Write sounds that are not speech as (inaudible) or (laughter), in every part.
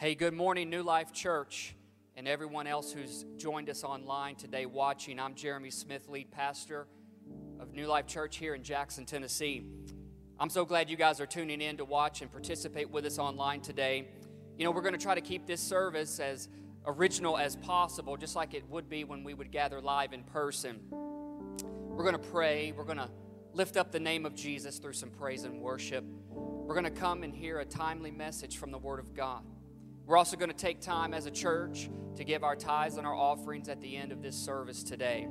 Hey, good morning, New Life Church, and everyone else who's joined us online today watching. I'm Jeremy Smith, lead pastor of New Life Church here in Jackson, Tennessee. I'm so glad you guys are tuning in to watch and participate with us online today. You know, we're going to try to keep this service as original as possible, just like it would be when we would gather live in person. We're going to pray. We're going to lift up the name of Jesus through some praise and worship. We're going to come and hear a timely message from the Word of God. We're also going to take time as a church to give our tithes and our offerings at the end of this service today.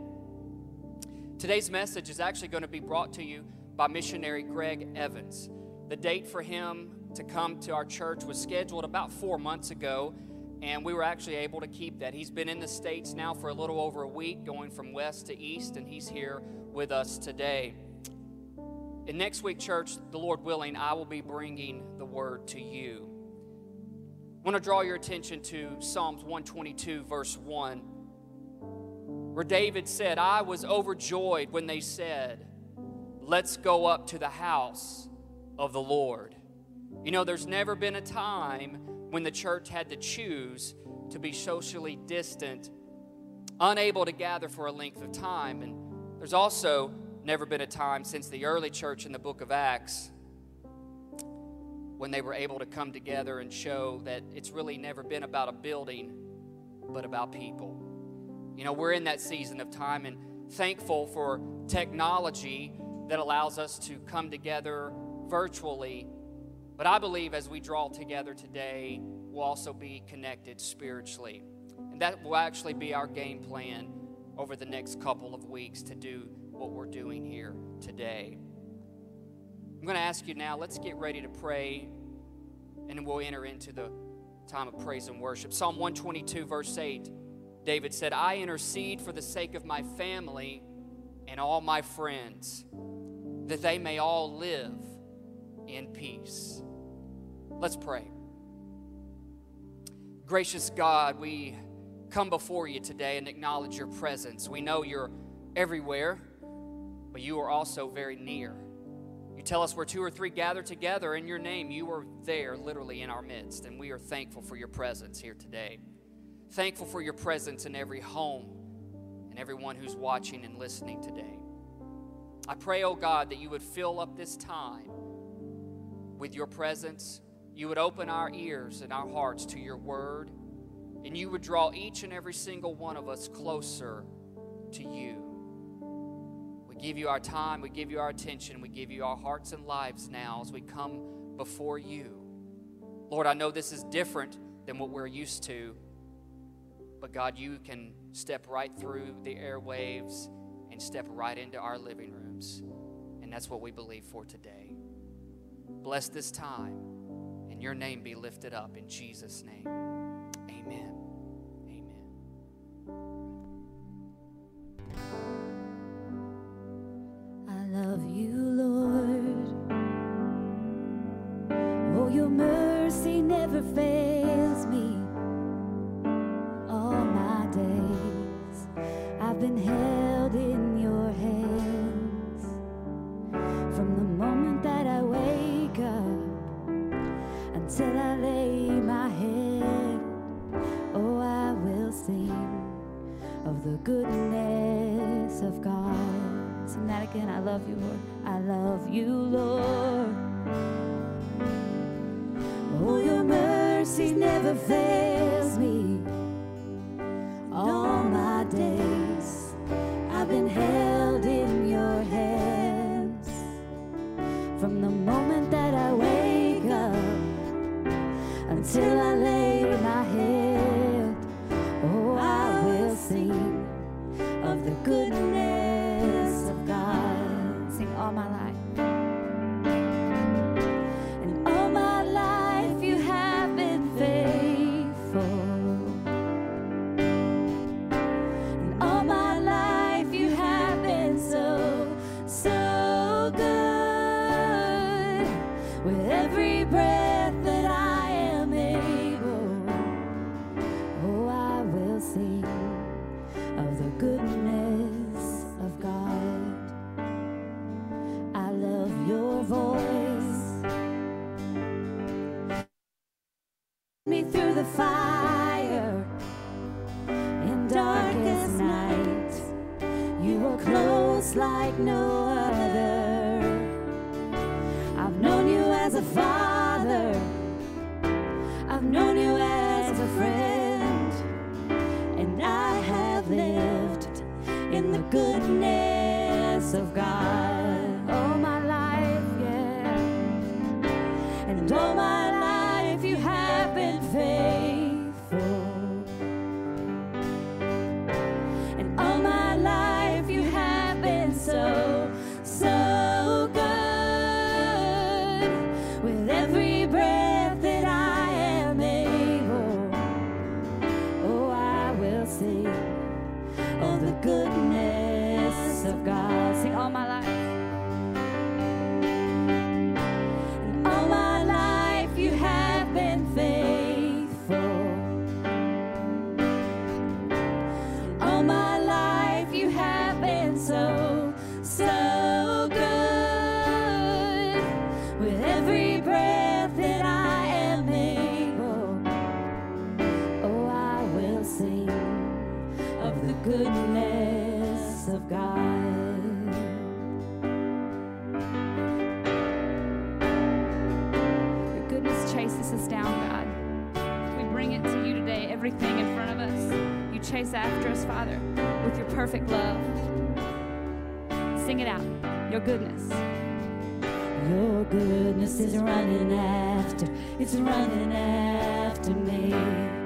Today's message is actually going to be brought to you by missionary Greg Evans. The date for him to come to our church was scheduled about four months ago, and we were actually able to keep that. He's been in the States now for a little over a week, going from west to east, and he's here with us today. In next week, church, the Lord willing, I will be bringing the word to you. I want to draw your attention to Psalms 122, verse 1, where David said, I was overjoyed when they said, Let's go up to the house of the Lord. You know, there's never been a time when the church had to choose to be socially distant, unable to gather for a length of time. And there's also never been a time since the early church in the book of Acts when they were able to come together and show that it's really never been about a building, but about people. You know, we're in that season of time and thankful for technology that allows us to come together virtually. But I believe as we draw together today, we'll also be connected spiritually. And that will actually be our game plan over the next couple of weeks to do what we're doing here today. I'm going to ask you now, let's get ready to pray, and we'll enter into the time of praise and worship. Psalm 122, verse 8, David said, I intercede for the sake of my family and all my friends, that they may all live in peace. Let's pray. Gracious God, we come before you today and acknowledge your presence. We know you're everywhere, but you are also very near. You tell us where two or three gather together in your name, you are there literally in our midst, and we are thankful for your presence here today. Thankful for your presence in every home and everyone who's watching and listening today. I pray, oh God, that you would fill up this time with your presence. You would open our ears and our hearts to your word, and you would draw each and every single one of us closer to you give you our time, we give you our attention, we give you our hearts and lives now as we come before you. Lord, I know this is different than what we're used to, but God, you can step right through the airwaves and step right into our living rooms. And that's what we believe for today. Bless this time, and your name be lifted up in Jesus' name. Amen. Every breath goodness of God. Your goodness chases us down, God. We bring it to you today, everything in front of us. You chase after us, Father, with your perfect love. Sing it out. Your goodness. Your goodness is running after, it's running after me.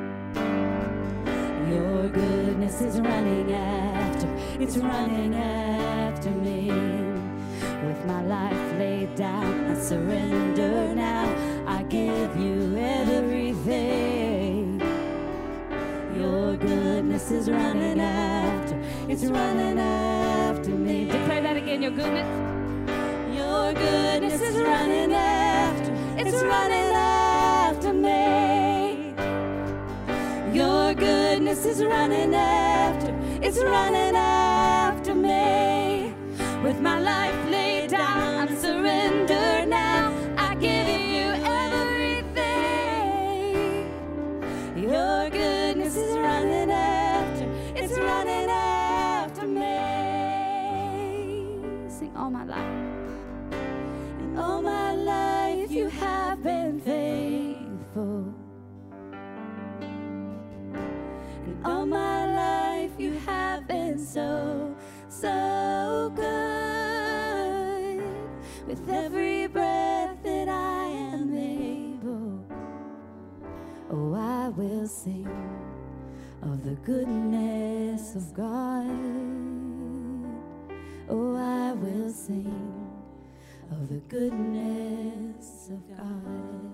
Your goodness is running after, it's running after me. With my life laid down, I surrender now. I give you everything. Your goodness is running after, it's running after me. Declare that again. Your goodness. Your goodness is running after, it's running after me. Goodness is running after, it's running after me. With my life laid down, I'm all my life you have been so, so good. With every breath that I am able, oh, I will sing of the goodness of God. Oh, I will sing of the goodness of God.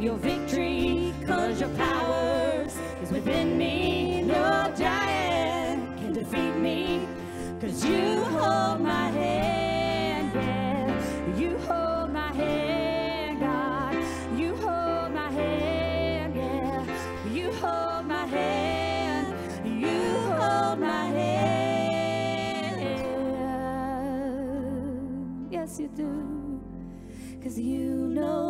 your victory, cause your power is within me. No giant can defeat me, cause you hold my hand, yeah. You hold my hand, God. You hold my hand, yeah. You hold my hand, you hold my hand. Yes, you do, cause you know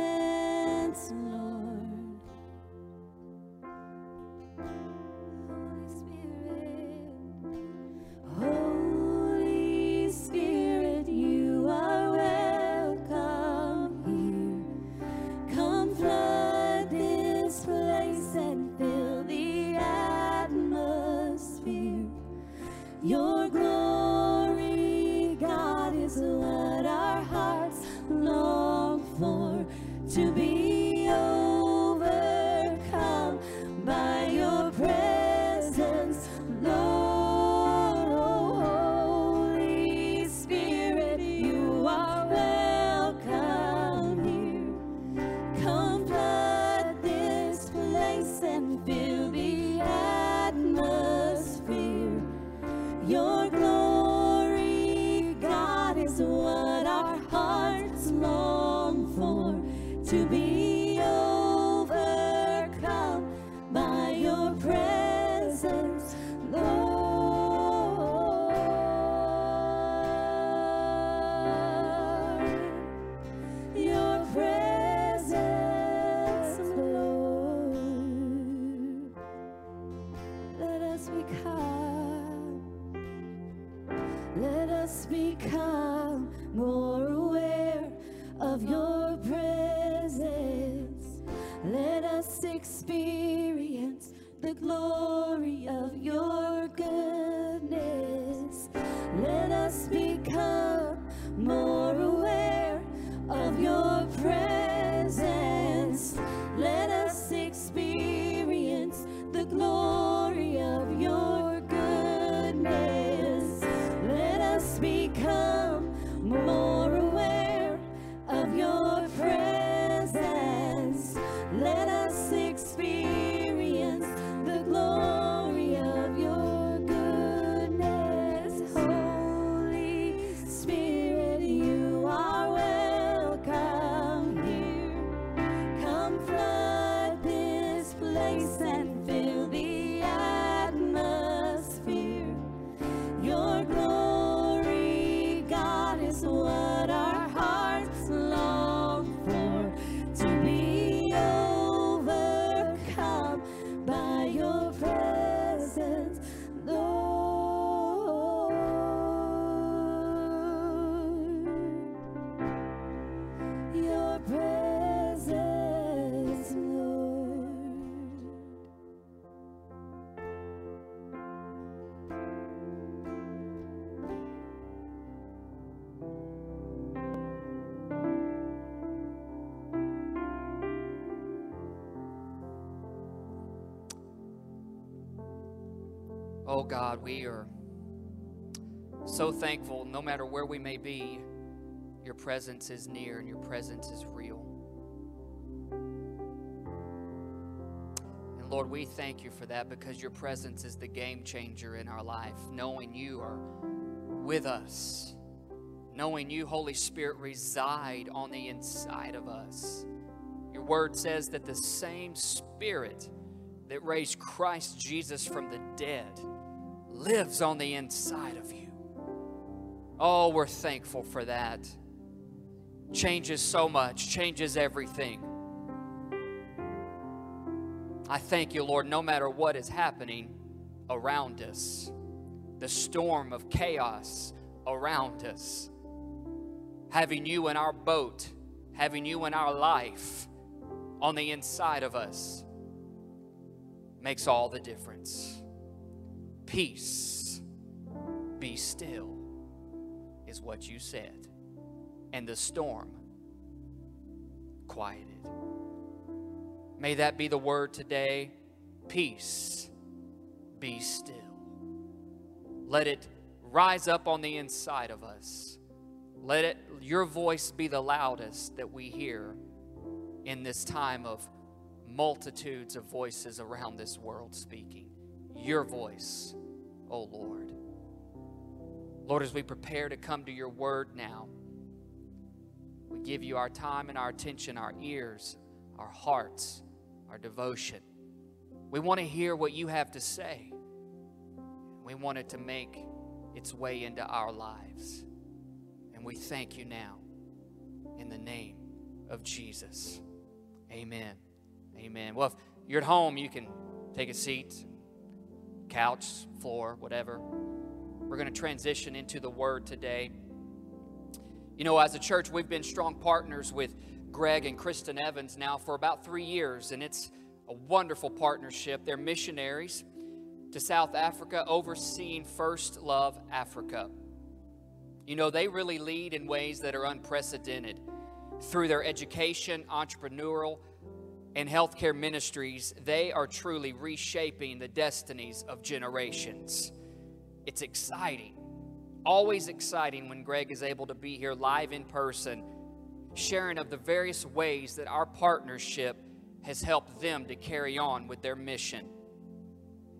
Let Oh God, we are so thankful no matter where we may be, your presence is near and your presence is real. And Lord, we thank you for that because your presence is the game changer in our life. Knowing you are with us, knowing you, Holy Spirit, reside on the inside of us. Your word says that the same Spirit that raised Christ Jesus from the dead lives on the inside of you. Oh, we're thankful for that. Changes so much, changes everything. I thank you, Lord, no matter what is happening around us, the storm of chaos around us, having you in our boat, having you in our life on the inside of us makes all the difference. Peace, be still, is what you said. And the storm quieted. May that be the word today. Peace, be still. Let it rise up on the inside of us Let it, your voice be the loudest that we hear in this time of multitudes of voices around this world speaking. Your voice, oh Lord. Lord, as we prepare to come to your word now, we give you our time and our attention, our ears, our hearts, our devotion. We want to hear what you have to say. We want it to make its way into our lives. And we thank you now in the name of Jesus. Amen. Amen. Well, if you're at home, you can take a seat, couch, floor, whatever. We're going to transition into the Word today. You know, as a church, we've been strong partners with Greg and Kristen Evans now for about three years, and it's a wonderful partnership. They're missionaries to South Africa, overseeing First Love Africa. You know, they really lead in ways that are unprecedented through their education, entrepreneurial, and healthcare ministries. They are truly reshaping the destinies of generations. It's exciting, always exciting when Greg is able to be here live in person, sharing of the various ways that our partnership has helped them to carry on with their mission.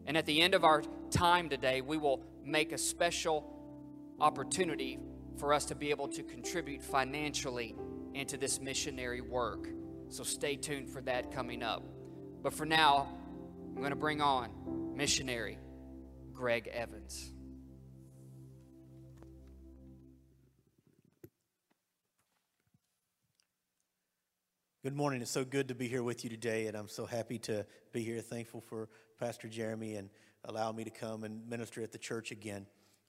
And at the end of our time today, we will make a special opportunity for us to be able to contribute financially into this missionary work. So stay tuned for that coming up. But for now, I'm going to bring on missionary Greg Evans. Good morning. It's so good to be here with you today, and I'm so happy to be here. Thankful for Pastor Jeremy and allow me to come and minister at the church again.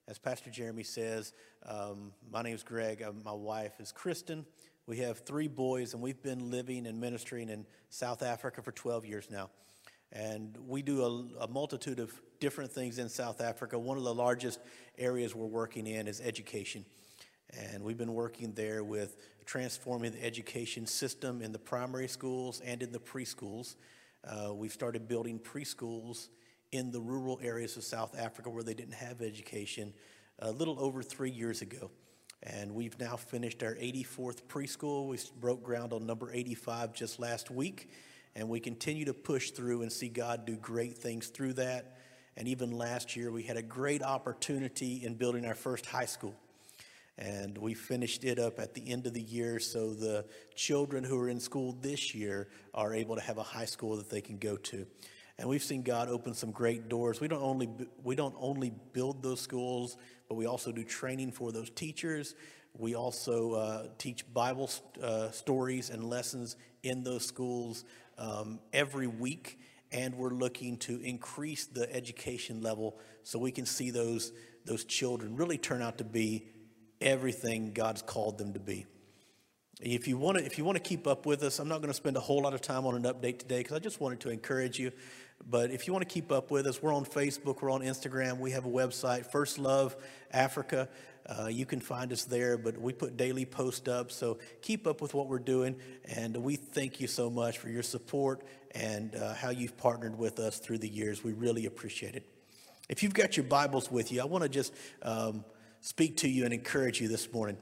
As Pastor Jeremy says, um, my name is Greg. My wife is Kristen. We have three boys, and we've been living and ministering in South Africa for 12 years now. And we do a, a, multitude of different things in South Africa. One of the largest areas we're working in is education. And we've been working there with transforming the education system in the primary schools and in the preschools. Uh, we've started building preschools in the rural areas of South Africa where they didn't have education a little over three years ago. And we've now finished our 84th preschool. We broke ground on number 85 just last week. And we continue to push through and see God do great things through that. And even last year, we had a great opportunity in building our first high school. And we finished it up at the end of the year so the children who are in school this year are able to have a high school that they can go to. And we've seen God open some great doors. We don't only we don't only build those schools, but we also do training for those teachers. We also uh, teach Bible uh, stories and lessons in those schools um, every week, and we're looking to increase the education level so we can see those those children really turn out to be everything God's called them to be. If you want to, if you want to keep up with us, I'm not going to spend a whole lot of time on an update today because I just wanted to encourage you. But if you want to keep up with us, we're on Facebook, we're on Instagram, we have a website, First Love Africa. Uh, you can find us there, but we put daily posts up. So keep up with what we're doing, and we thank you so much for your support and uh, how you've partnered with us through the years. We really appreciate it. If you've got your Bibles with you, I want to just um, speak to you and encourage you this morning.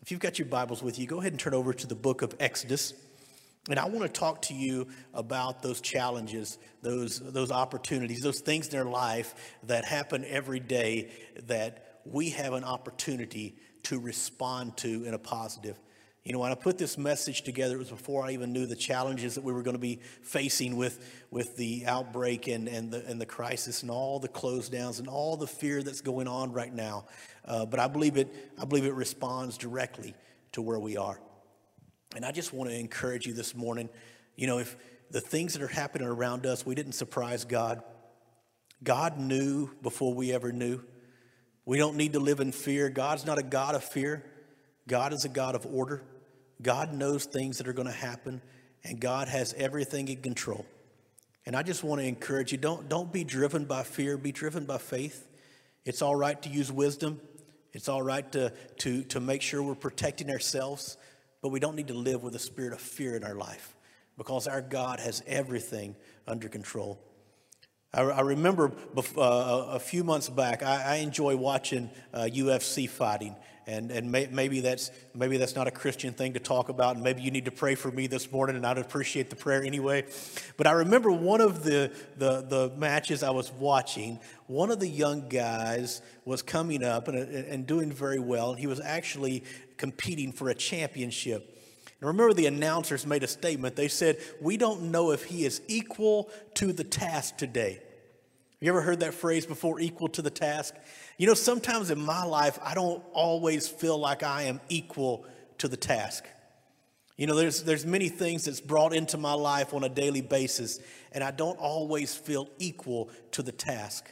If you've got your Bibles with you, go ahead and turn over to the book of Exodus. And I want to talk to you about those challenges, those, those opportunities, those things in our life that happen every day that we have an opportunity to respond to in a positive. You know, when I put this message together, it was before I even knew the challenges that we were going to be facing with, with the outbreak and, and, the, and the crisis and all the close downs and all the fear that's going on right now. Uh, but I believe, it, I believe it responds directly to where we are. And I just want to encourage you this morning you know, if the things that are happening around us, we didn't surprise God. God knew before we ever knew. We don't need to live in fear. God's not a God of fear, God is a God of order. God knows things that are going to happen, and God has everything in control. And I just want to encourage you don't, don't be driven by fear, be driven by faith. It's all right to use wisdom, it's all right to, to, to make sure we're protecting ourselves, but we don't need to live with a spirit of fear in our life because our God has everything under control. I, I remember bef- uh, a few months back, I, I enjoy watching uh, UFC fighting. And, and may, maybe, that's, maybe that's not a Christian thing to talk about. And maybe you need to pray for me this morning, and I'd appreciate the prayer anyway. But I remember one of the, the, the matches I was watching, one of the young guys was coming up and, and doing very well. He was actually competing for a championship. And remember, the announcers made a statement. They said, We don't know if he is equal to the task today. You ever heard that phrase before, equal to the task? You know, sometimes in my life, I don't always feel like I am equal to the task. You know, there's, there's many things that's brought into my life on a daily basis, and I don't always feel equal to the task.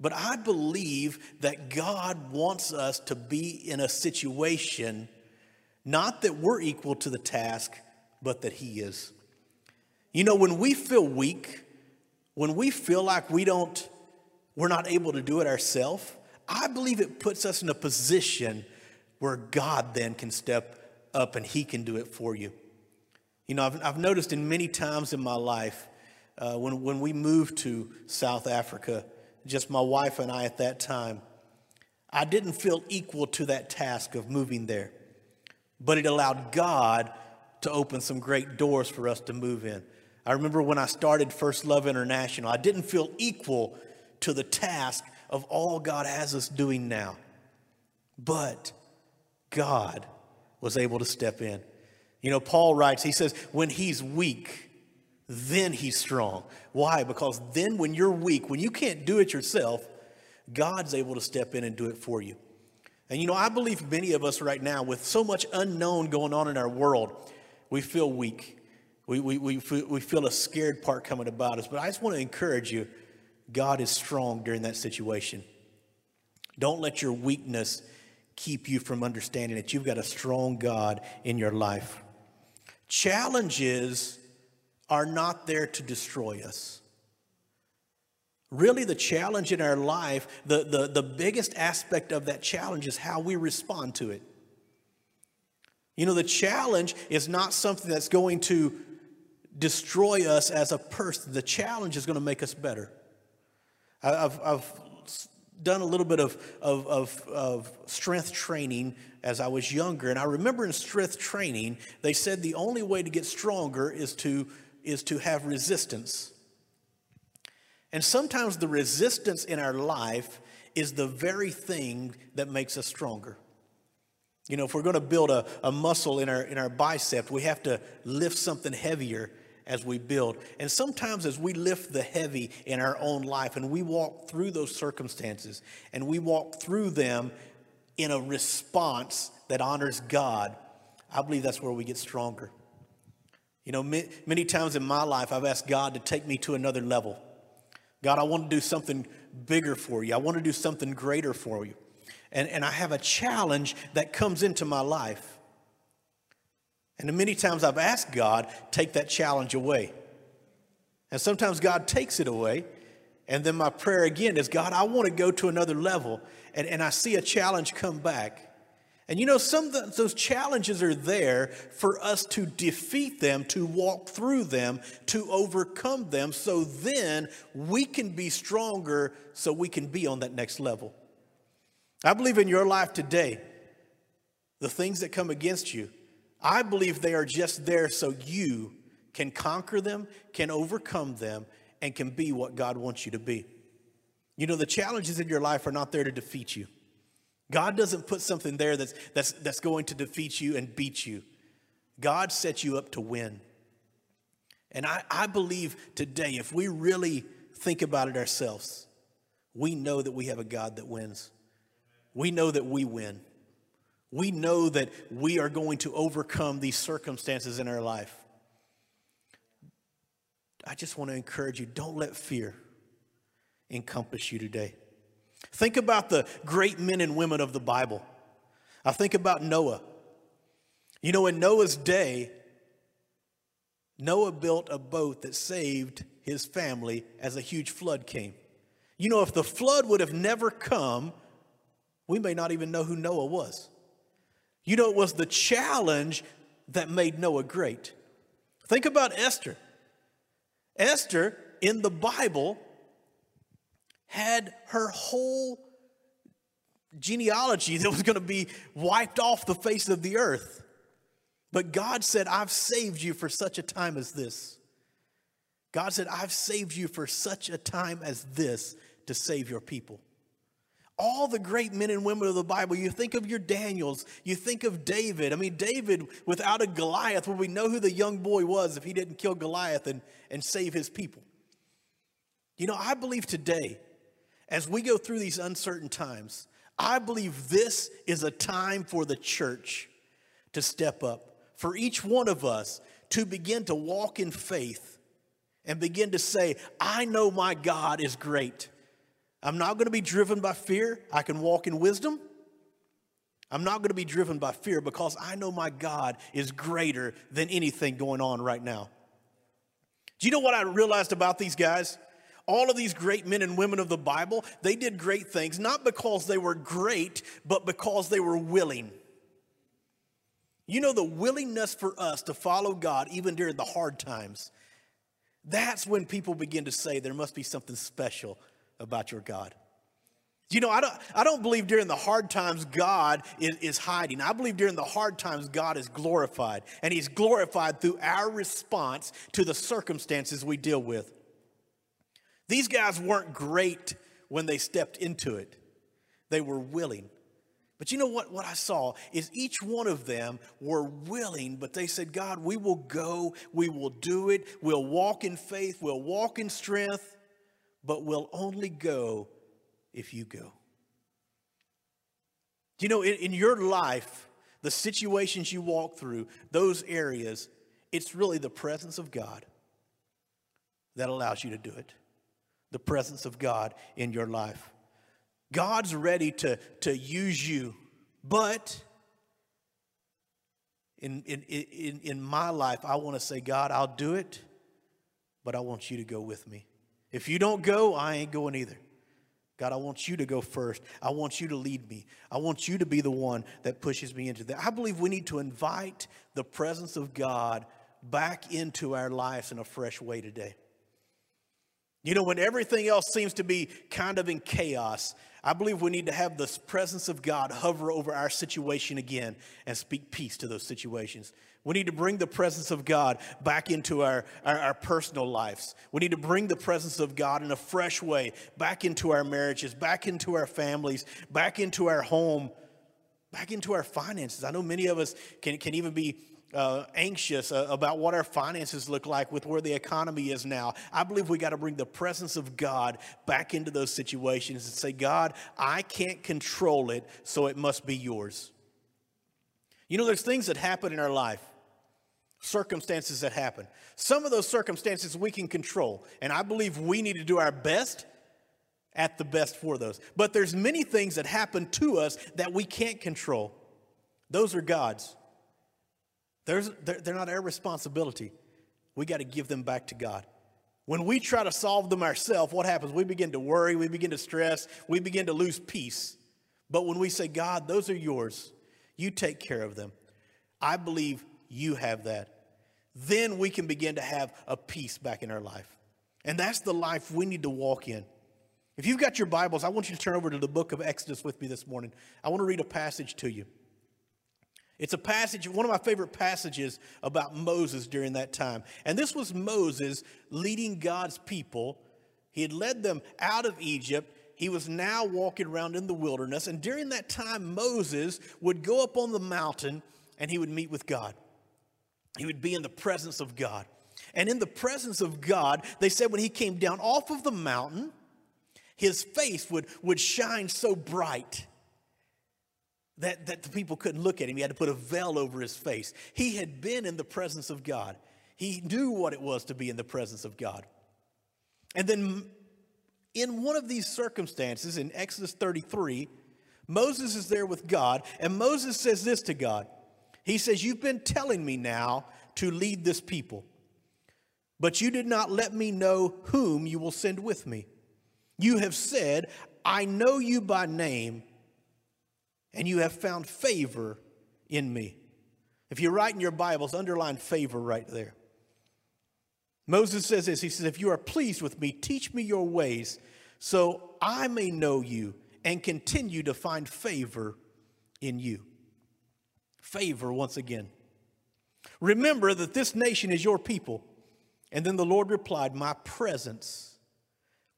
But I believe that God wants us to be in a situation not that we're equal to the task, but that He is. You know, when we feel weak, when we feel like we don't, we're not able to do it ourselves, I believe it puts us in a position where God then can step up and He can do it for you. You know, I've, I've noticed in many times in my life, uh, when, when we moved to South Africa, just my wife and I at that time, I didn't feel equal to that task of moving there but it allowed God to open some great doors for us to move in. I remember when I started First Love International, I didn't feel equal to the task of all God has us doing now. But God was able to step in. You know, Paul writes, he says, when he's weak, then he's strong. Why? Because then when you're weak, when you can't do it yourself, God's able to step in and do it for you. And you know, I believe many of us right now, with so much unknown going on in our world, we feel weak. We, we, we, we feel a scared part coming about us. But I just want to encourage you God is strong during that situation. Don't let your weakness keep you from understanding that you've got a strong God in your life. Challenges are not there to destroy us. Really, the challenge in our life, the, the, the biggest aspect of that challenge is how we respond to it. You know, the challenge is not something that's going to destroy us as a person, the challenge is going to make us better. I've, I've done a little bit of, of, of, of, strength training as I was younger, and I remember in strength training, they said the only way to get stronger is to, is to have resistance. And sometimes the resistance in our life is the very thing that makes us stronger. You know, if we're going to build a, a muscle in our, in our bicep, we have to lift something heavier as we build. And sometimes as we lift the heavy in our own life and we walk through those circumstances and we walk through them in a response that honors God, I believe that's where we get stronger. You know, many, times in my life, I've asked God to take me to another level. God, I want to do something bigger for you. I want to do something greater for you. And, and I have a challenge that comes into my life. And many times I've asked God, take that challenge away. And sometimes God takes it away. And then my prayer again is, God, I want to go to another level. And, and I see a challenge come back. And you know, some of those challenges are there for us to defeat them, to walk through them, to overcome them, so then we can be stronger, so we can be on that next level. I believe in your life today, the things that come against you, I believe they are just there so you can conquer them, can overcome them, and can be what God wants you to be. You know, the challenges in your life are not there to defeat you. God doesn't put something there that's, that's, that's going to defeat you and beat you. God sets you up to win. And I, I believe today, if we really think about it ourselves, we know that we have a God that wins. We know that we win. We know that we are going to overcome these circumstances in our life. I just want to encourage you don't let fear encompass you today. Think about the great men and women of the Bible. I think about Noah. You know, in Noah's day, Noah built a boat that saved his family as a huge flood came. You know, if the flood would have never come, we may not even know who Noah was. You know, it was the challenge that made Noah great. Think about Esther. Esther in the Bible had her whole genealogy that was going to be wiped off the face of the earth. But God said, I've saved you for such a time as this. God said, I've saved you for such a time as this to save your people. All the great men and women of the Bible, you think of your Daniels, you think of David. I mean, David, without a Goliath, would we know who the young boy was if he didn't kill Goliath and, and save his people? You know, I believe today, as we go through these uncertain times, I believe this is a time for the church to step up, for each one of us to begin to walk in faith and begin to say, I know my God is great. I'm not going to be driven by fear. I can walk in wisdom. I'm not going to be driven by fear because I know my God is greater than anything going on right now. Do you know what I realized about these guys? All of these great men and women of the Bible, they did great things, not because they were great, but because they were willing. You know, the willingness for us to follow God, even during the hard times, that's when people begin to say there must be something special about your God. You know, I don't, I don't believe during the hard times God is, is hiding. I believe during the hard times God is glorified. And He's glorified through our response to the circumstances we deal with. These guys weren't great when they stepped into it, they were willing. But you know what? What I saw is each one of them were willing, but they said, God, we will go, we will do it, we'll walk in faith, we'll walk in strength, but we'll only go if you go. Do you know, in, in your life, the situations you walk through, those areas, it's really the presence of God that allows you to do it. The presence of God in your life. God's ready to, to use you, but in, in, in, in my life, I want to say, God, I'll do it, but I want you to go with me. If you don't go, I ain't going either. God, I want you to go first. I want you to lead me. I want you to be the one that pushes me into that. I believe we need to invite the presence of God back into our lives in a fresh way today. You know, when everything else seems to be kind of in chaos, I believe we need to have the presence of God hover over our situation again and speak peace to those situations. We need to bring the presence of God back into our, our, our, personal lives. We need to bring the presence of God in a fresh way back into our marriages, back into our families, back into our home, back into our finances. I know many of us can, can even be uh, anxious uh, about what our finances look like with where the economy is now. I believe we got to bring the presence of God back into those situations and say, God, I can't control it, so it must be yours. You know, there's things that happen in our life, circumstances that happen. Some of those circumstances we can control, and I believe we need to do our best at the best for those. But there's many things that happen to us that we can't control. Those are God's. There's, they're, they're not our responsibility. We got to give them back to God. When we try to solve them ourselves, what happens? We begin to worry, we begin to stress, we begin to lose peace. But when we say, God, those are yours, you take care of them, I believe you have that. Then we can begin to have a peace back in our life. And that's the life we need to walk in. If you've got your Bibles, I want you to turn over to the book of Exodus with me this morning. I want to read a passage to you. It's a passage, one of my favorite passages about Moses during that time. And this was Moses leading God's people. He had led them out of Egypt. He was now walking around in the wilderness. And during that time, Moses would go up on the mountain and he would meet with God. He would be in the presence of God. And in the presence of God, they said when he came down off of the mountain, his face would, would shine so bright that, that the people couldn't look at him. He had to put a veil over his face. He had been in the presence of God, he knew what it was to be in the presence of God. And then, in one of these circumstances, in Exodus 33, Moses is there with God, and Moses says this to God. He says, You've been telling me now to lead this people, but you did not let me know whom you will send with me. You have said, I know you by name and you have found favor in me. If you write in your Bibles, underline favor right there. Moses says this He says, If you are pleased with me, teach me your ways so I may know you and continue to find favor in you. Favor once again. Remember that this nation is your people. And then the Lord replied, My presence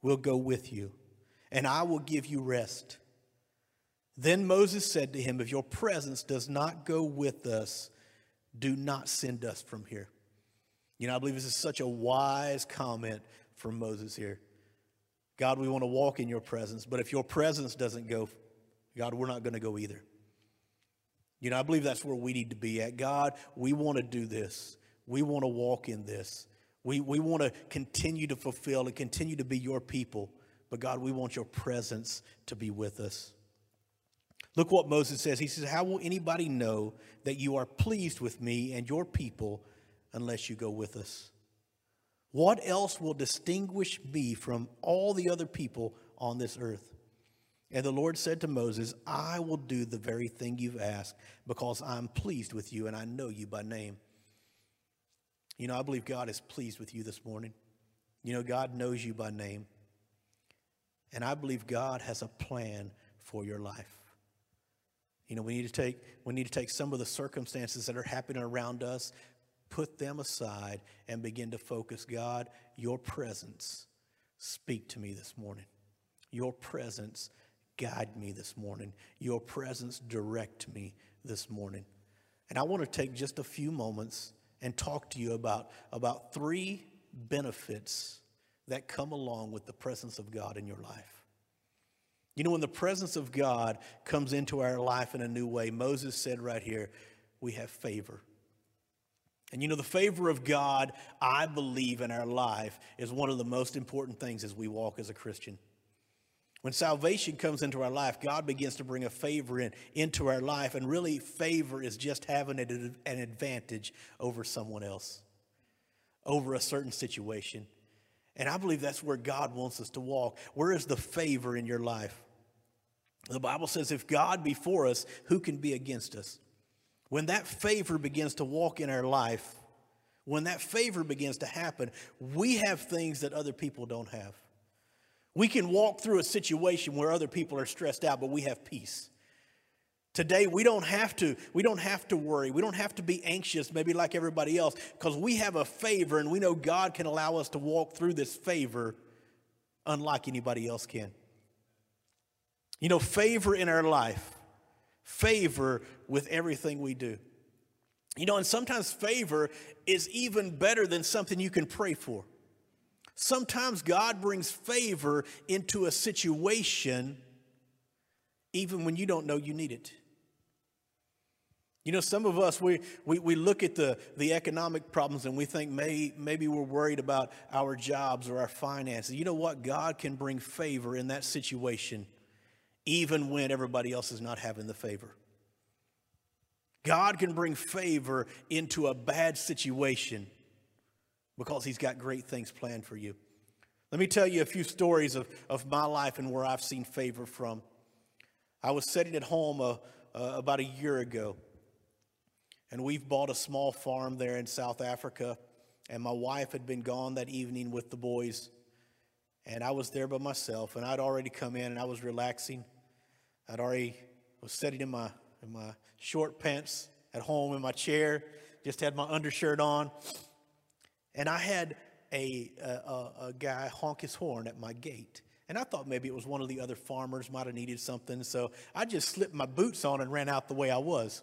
will go with you, and I will give you rest. Then Moses said to him, If your presence does not go with us, do not send us from here. You know, I believe this is such a wise comment from Moses here. God, we want to walk in your presence, but if your presence doesn't go, God, we're not going to go either. You know, I believe that's where we need to be at. God, we want to do this. We want to walk in this. We, we want to continue to fulfill and continue to be your people. But God, we want your presence to be with us. Look what Moses says. He says, How will anybody know that you are pleased with me and your people unless you go with us? What else will distinguish me from all the other people on this earth? And the Lord said to Moses, I will do the very thing you've asked because I'm pleased with you and I know you by name. You know, I believe God is pleased with you this morning. You know, God knows you by name. And I believe God has a plan for your life. You know, we need to take we need to take some of the circumstances that are happening around us, put them aside and begin to focus, God, your presence speak to me this morning. Your presence guide me this morning. Your presence direct me this morning. And I want to take just a few moments and talk to you about, about three benefits that come along with the presence of God in your life. You know, when the presence of God comes into our life in a new way, Moses said right here, we have favor. And you know, the favor of God, I believe, in our life is one of the most important things as we walk as a Christian. When salvation comes into our life, God begins to bring a favor in into our life, and really, favor is just having an advantage over someone else, over a certain situation. And I believe that's where God wants us to walk. Where is the favor in your life? The Bible says, if God be for us, who can be against us? When that favor begins to walk in our life, when that favor begins to happen, we have things that other people don't have. We can walk through a situation where other people are stressed out, but we have peace. Today we don't have to we don't have to worry. We don't have to be anxious maybe like everybody else because we have a favor and we know God can allow us to walk through this favor unlike anybody else can. You know, favor in our life, favor with everything we do. You know, and sometimes favor is even better than something you can pray for. Sometimes God brings favor into a situation even when you don't know you need it. You know, some of us, we, we, we look at the, the economic problems and we think may, maybe we're worried about our jobs or our finances. You know what? God can bring favor in that situation even when everybody else is not having the favor. God can bring favor into a bad situation because he's got great things planned for you. Let me tell you a few stories of, of my life and where I've seen favor from. I was sitting at home uh, uh, about a year ago, and we've bought a small farm there in South Africa. And my wife had been gone that evening with the boys, and I was there by myself. And I'd already come in and I was relaxing. I'd already was sitting in my in my short pants at home in my chair, just had my undershirt on. And I had a, a, a, guy honk his horn at my gate. And I thought maybe it was one of the other farmers might have needed something. So I just slipped my boots on and ran out the way I was.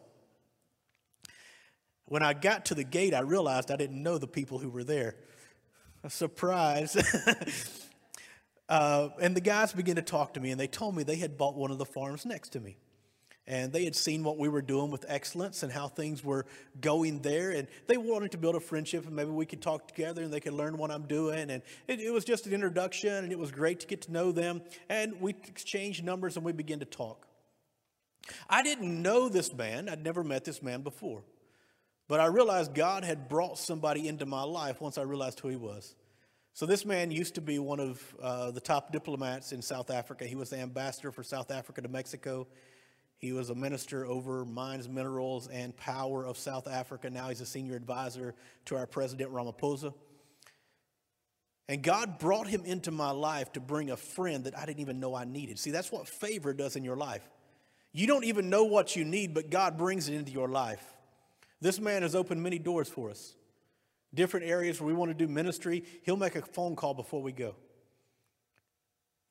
When I got to the gate, I realized I didn't know the people who were there. A surprise. (laughs) uh, and the guys began to talk to me, and they told me they had bought one of the farms next to me. And they had seen what we were doing with excellence and how things were going there and they wanted to build a friendship and maybe we could talk together and they could learn what i'm doing. And it, it, was just an introduction and it was great to get to know them. And we exchanged numbers and we began to talk. I didn't know this man i'd never met this man before but i realized god had brought somebody into my life once i realized who he was so this man used to be one of uh, the top diplomats in south africa he was the ambassador for south africa to mexico he was a minister over mines, minerals, and power of South Africa. Now he's a senior advisor to our president, Ramaphosa. And God brought him into my life to bring a friend that I didn't even know I needed. See, that's what favor does in your life. You don't even know what you need, but God brings it into your life. This man has opened many doors for us. Different areas where we want to do ministry, he'll make a phone call before we go.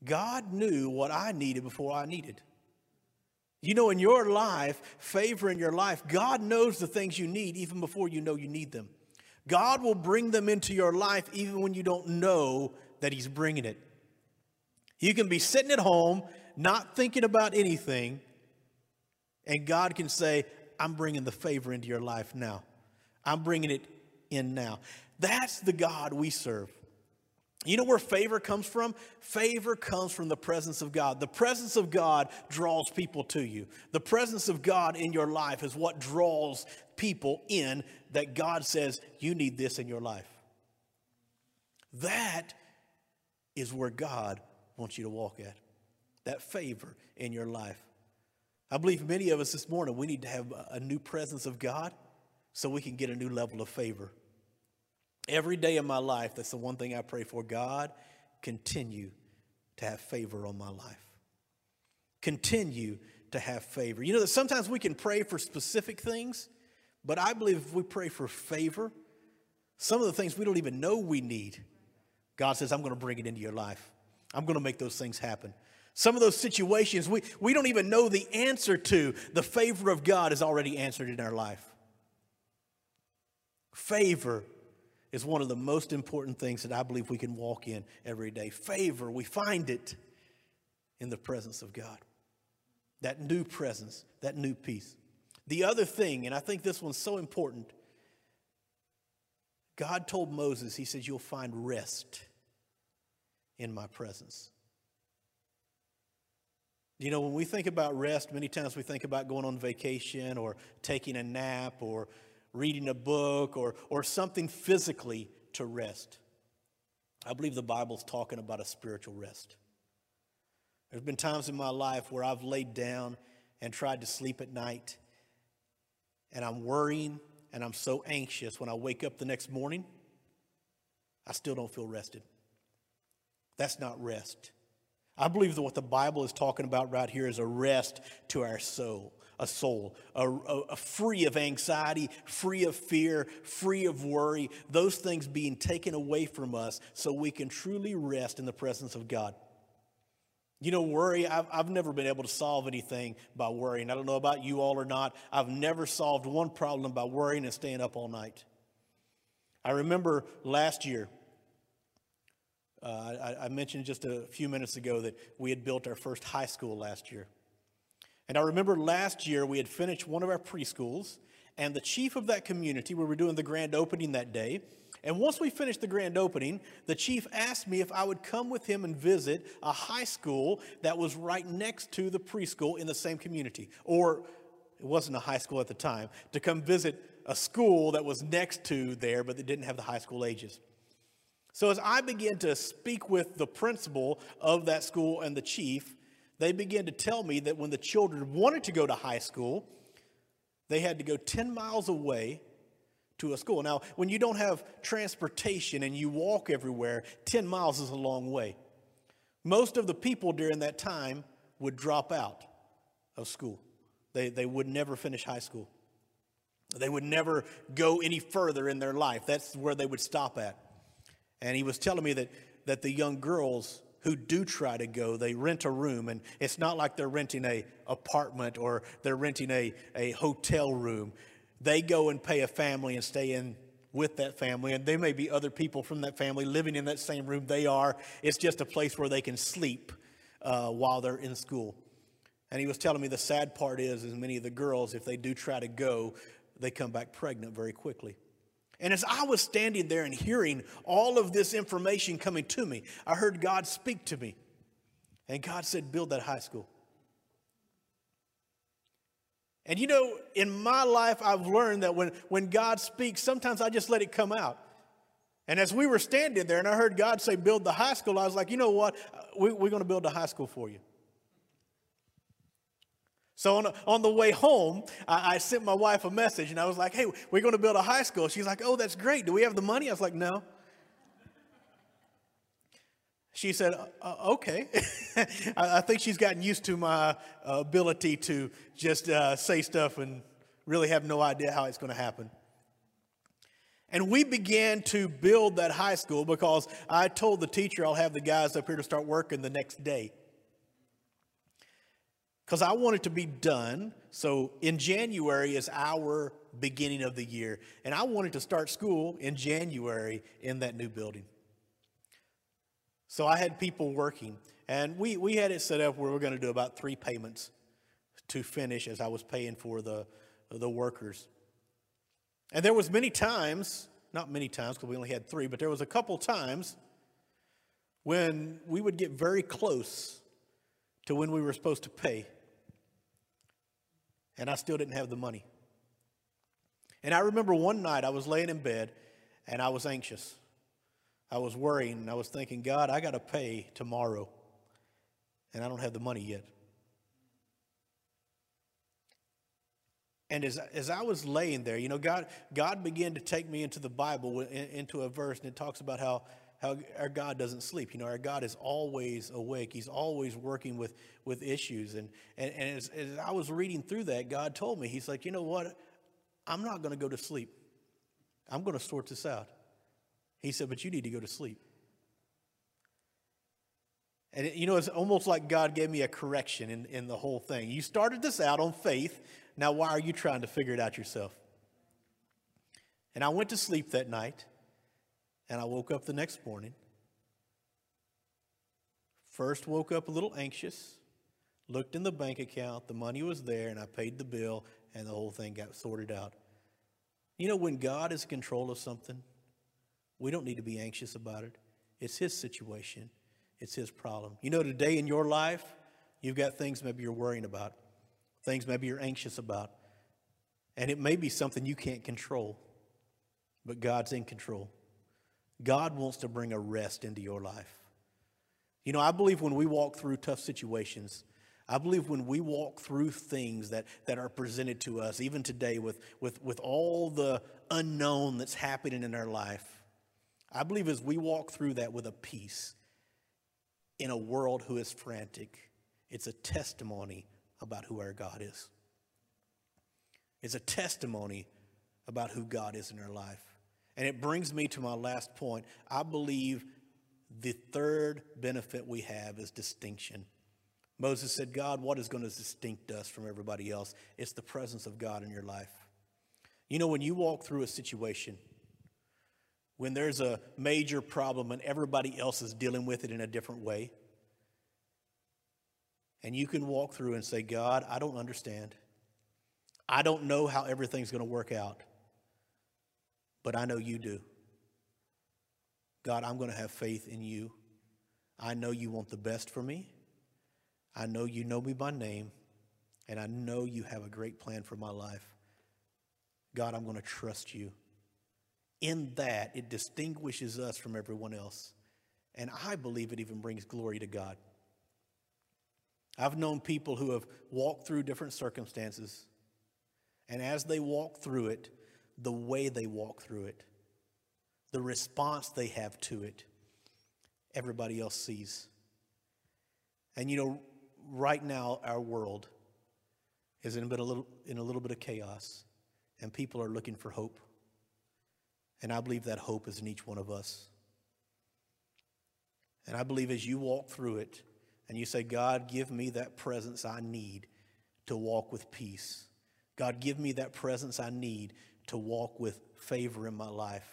God knew what I needed before I needed. You know, in your life, favor in your life, God knows the things you need even before you know you need them. God will bring them into your life even when you don't know that He's bringing it. You can be sitting at home, not thinking about anything, and God can say, I'm bringing the favor into your life now. I'm bringing it in now. That's the God we serve. You know where favor comes from? Favor comes from the presence of God. The presence of God draws people to you. The presence of God in your life is what draws people in that God says, you need this in your life. That is where God wants you to walk at. That favor in your life. I believe many of us this morning, we need to have a new presence of God so we can get a new level of favor. Every day of my life, that's the one thing I pray for. God, continue to have favor on my life. Continue to have favor. You know that sometimes we can pray for specific things, but I believe if we pray for favor, some of the things we don't even know we need, God says, I'm going to bring it into your life. I'm going to make those things happen. Some of those situations we, we don't even know the answer to, the favor of God is already answered in our life. Favor is one of the most important things that I believe we can walk in every day. Favor, we find it in the presence of God. That new presence, that new peace. The other thing, and I think this one's so important, God told Moses, He says, You'll find rest in my presence. You know, when we think about rest, many times we think about going on vacation or taking a nap or reading a book or, or something physically to rest. I believe the Bible's talking about a spiritual rest. There's been times in my life where I've laid down and tried to sleep at night, and I'm worrying and I'm so anxious when I wake up the next morning, I still don't feel rested. That's not rest. I believe that what the Bible is talking about right here is a rest to our soul a soul, a, a, a, free of anxiety, free of fear, free of worry, those things being taken away from us so we can truly rest in the presence of God. You know, worry, I've, I've never been able to solve anything by worrying. I don't know about you all or not. I've never solved one problem by worrying and staying up all night. I remember last year, uh, I, I mentioned just a few minutes ago that we had built our first high school last year. And I remember last year we had finished one of our preschools, and the chief of that community, we were doing the grand opening that day. And once we finished the grand opening, the chief asked me if I would come with him and visit a high school that was right next to the preschool in the same community. Or it wasn't a high school at the time, to come visit a school that was next to there, but that didn't have the high school ages. So as I began to speak with the principal of that school and the chief, they began to tell me that when the children wanted to go to high school, they had to go 10 miles away to a school. Now, when you don't have transportation and you walk everywhere, 10 miles is a long way. Most of the people during that time would drop out of school, they, they would never finish high school. They would never go any further in their life. That's where they would stop at. And he was telling me that, that the young girls who do try to go, they rent a room, and it's not like they're renting a apartment or they're renting a, a hotel room. They go and pay a family and stay in with that family, and there may be other people from that family living in that same room they are. It's just a place where they can sleep uh, while they're in school. And he was telling me the sad part is, is many of the girls, if they do try to go, they come back pregnant very quickly. And as I was standing there and hearing all of this information coming to me, I heard God speak to me. And God said, Build that high school. And you know, in my life, I've learned that when, when God speaks, sometimes I just let it come out. And as we were standing there and I heard God say, Build the high school, I was like, You know what? We, we're going to build a high school for you. So on, on the way home, I, I, sent my wife a message and I was like, hey, we're going to build a high school. She's like, oh, that's great. Do we have the money? I was like, no. She said, uh, okay. (laughs) I, I, think she's gotten used to my uh, ability to just uh, say stuff and really have no idea how it's going to happen. And we began to build that high school because I told the teacher I'll have the guys up here to start working the next day. Because I want it to be done. So in January is our beginning of the year. And I wanted to start school in January in that new building. So I had people working. And we, we had it set up where we are going to do about three payments to finish as I was paying for the, the workers. And there was many times, not many times because we only had three, but there was a couple times when we would get very close to when we were supposed to pay. And I still didn't have the money. And I remember one night I was laying in bed and I was anxious. I was worrying and I was thinking, God, I got to pay tomorrow. And I don't have the money yet. And as, as I was laying there, you know, God, God began to take me into the Bible, into a verse, and it talks about how, how our God doesn't sleep. You know, our God is always awake. He's always working with, with issues. And, and, and as, as I was reading through that, God told me, He's like, you know what? I'm not going to go to sleep. I'm going to sort this out. He said, but you need to go to sleep. And it, you know, it's almost like God gave me a correction in, in the whole thing. You started this out on faith. Now, why are you trying to figure it out yourself? And I went to sleep that night, and I woke up the next morning. First, woke up a little anxious, looked in the bank account, the money was there, and I paid the bill, and the whole thing got sorted out. You know, when God is in control of something, we don't need to be anxious about it. It's His situation, it's His problem. You know, today in your life, you've got things maybe you're worrying about things maybe you're anxious about. And it may be something you can't control, but God's in control. God wants to bring a rest into your life. You know, I believe when we walk through tough situations, I believe when we walk through things that, that are presented to us, even today with, with, with all the unknown that's happening in our life, I believe as we walk through that with a peace in a world who is frantic, it's a testimony about who our God is. It's a testimony about who God is in our life. And it brings me to my last point. I believe the third benefit we have is distinction. Moses said, God, what is going to distinct us from everybody else? It's the presence of God in your life. You know, when you walk through a situation, when there's a major problem and everybody else is dealing with it in a different way, and you can walk through and say, God, I don't understand. I don't know how everything's going to work out, but I know you do. God, I'm going to have faith in you. I know you want the best for me. I know you know me by name, and I know you have a great plan for my life. God, I'm going to trust you. In that, it distinguishes us from everyone else. And I believe it even brings glory to God. I've known people who have walked through different circumstances, and as they walk through it, the way they walk through it, the response they have to it, everybody else sees. And you know, right now, our world is in a, bit, a little, in a little bit of chaos, and people are looking for hope. And I believe that hope is in each one of us. And I believe as you walk through it, and you say, God, give me that presence I need to walk with peace. God, give me that presence I need to walk with favor in my life.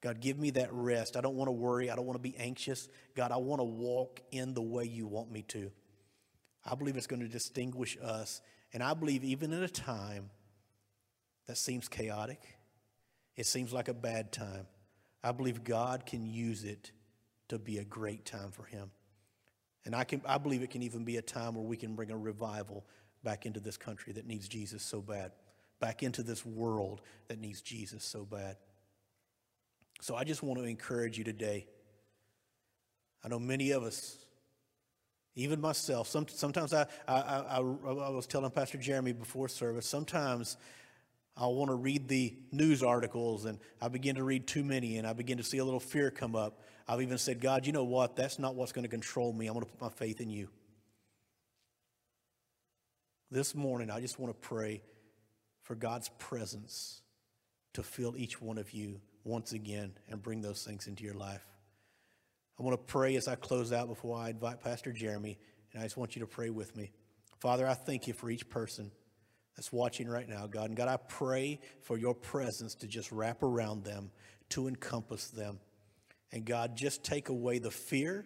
God, give me that rest. I don't want to worry. I don't want to be anxious. God, I want to walk in the way you want me to. I believe it's going to distinguish us. And I believe even in a time that seems chaotic, it seems like a bad time, I believe God can use it to be a great time for Him. And I, can, I believe it can even be a time where we can bring a revival back into this country that needs Jesus so bad, back into this world that needs Jesus so bad. So I just want to encourage you today. I know many of us, even myself, some, sometimes I, I, I, I was telling Pastor Jeremy before service, sometimes I want to read the news articles and I begin to read too many and I begin to see a little fear come up. I've even said, God, you know what? That's not what's going to control me. I'm going to put my faith in you. This morning, I just want to pray for God's presence to fill each one of you once again and bring those things into your life. I want to pray as I close out before I invite Pastor Jeremy, and I just want you to pray with me. Father, I thank you for each person that's watching right now, God. And God, I pray for your presence to just wrap around them, to encompass them. And God, just take away the fear.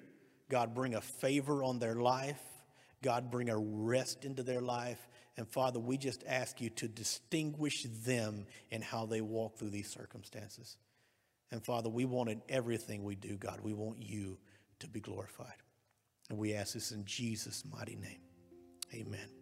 God, bring a favor on their life. God, bring a rest into their life. And Father, we just ask you to distinguish them in how they walk through these circumstances. And Father, we want in everything we do, God, we want you to be glorified. And we ask this in Jesus' mighty name. Amen.